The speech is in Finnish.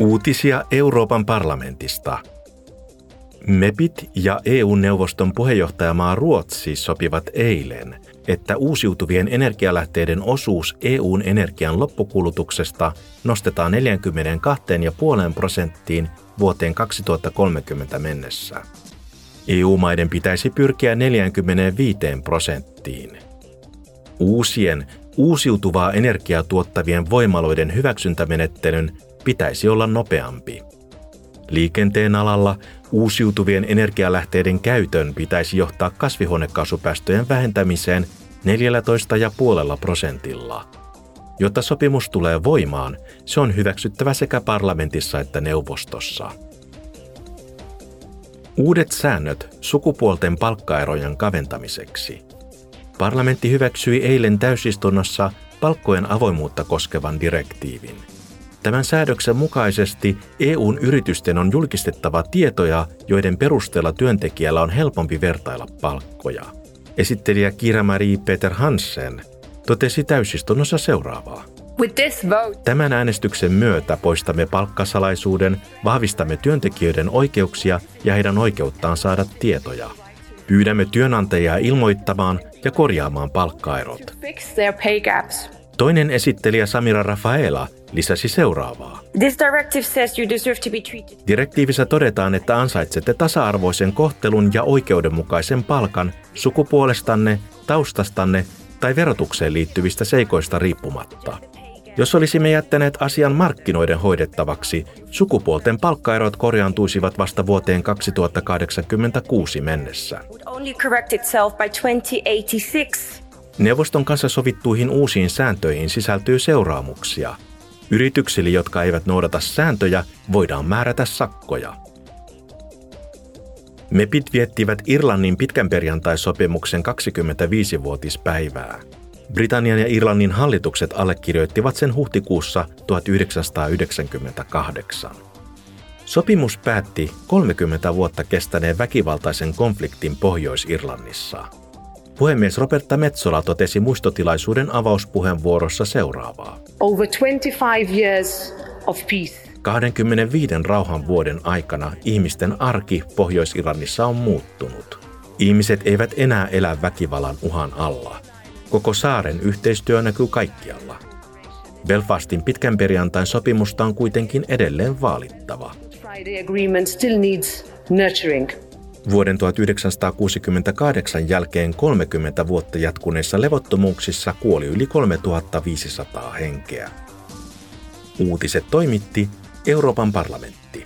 Uutisia Euroopan parlamentista. MEPit ja EU-neuvoston puheenjohtajamaa Ruotsi sopivat eilen, että uusiutuvien energialähteiden osuus EUn energian loppukulutuksesta nostetaan 42,5 prosenttiin vuoteen 2030 mennessä. EU-maiden pitäisi pyrkiä 45 prosenttiin. Uusien uusiutuvaa energiaa tuottavien voimaloiden hyväksyntämenettelyn pitäisi olla nopeampi. Liikenteen alalla uusiutuvien energialähteiden käytön pitäisi johtaa kasvihuonekaasupäästöjen vähentämiseen 14,5 prosentilla. Jotta sopimus tulee voimaan, se on hyväksyttävä sekä parlamentissa että neuvostossa. Uudet säännöt sukupuolten palkkaerojen kaventamiseksi. Parlamentti hyväksyi eilen täysistunnossa palkkojen avoimuutta koskevan direktiivin – Tämän säädöksen mukaisesti EUn yritysten on julkistettava tietoja, joiden perusteella työntekijällä on helpompi vertailla palkkoja. Esittelijä Kira-Marie Peter Hansen totesi täysistunnossa seuraavaa. Tämän äänestyksen myötä poistamme palkkasalaisuuden, vahvistamme työntekijöiden oikeuksia ja heidän oikeuttaan saada tietoja. Pyydämme työnantajia ilmoittamaan ja korjaamaan palkkaerot. Toinen esittelijä Samira Rafaela lisäsi seuraavaa. Direktiivissä todetaan, että ansaitsette tasa-arvoisen kohtelun ja oikeudenmukaisen palkan sukupuolestanne, taustastanne tai verotukseen liittyvistä seikoista riippumatta. Jos olisimme jättäneet asian markkinoiden hoidettavaksi, sukupuolten palkkaerot korjaantuisivat vasta vuoteen 2086 mennessä. Neuvoston kanssa sovittuihin uusiin sääntöihin sisältyy seuraamuksia. Yrityksille, jotka eivät noudata sääntöjä, voidaan määrätä sakkoja. MEPit viettivät Irlannin pitkän perjantai-sopimuksen 25-vuotispäivää. Britannian ja Irlannin hallitukset allekirjoittivat sen huhtikuussa 1998. Sopimus päätti 30 vuotta kestäneen väkivaltaisen konfliktin Pohjois-Irlannissa – Puhemies Roberta Metsola totesi muistotilaisuuden avauspuheenvuorossa seuraavaa. Over 25 years of peace. 25 rauhan vuoden aikana ihmisten arki Pohjois-Irlannissa on muuttunut. Ihmiset eivät enää elä väkivallan uhan alla. Koko saaren yhteistyö näkyy kaikkialla. Belfastin pitkän perjantain sopimusta on kuitenkin edelleen vaalittava. Friday agreement still needs nurturing. Vuoden 1968 jälkeen 30 vuotta jatkuneissa levottomuuksissa kuoli yli 3500 henkeä. Uutiset toimitti Euroopan parlamentti.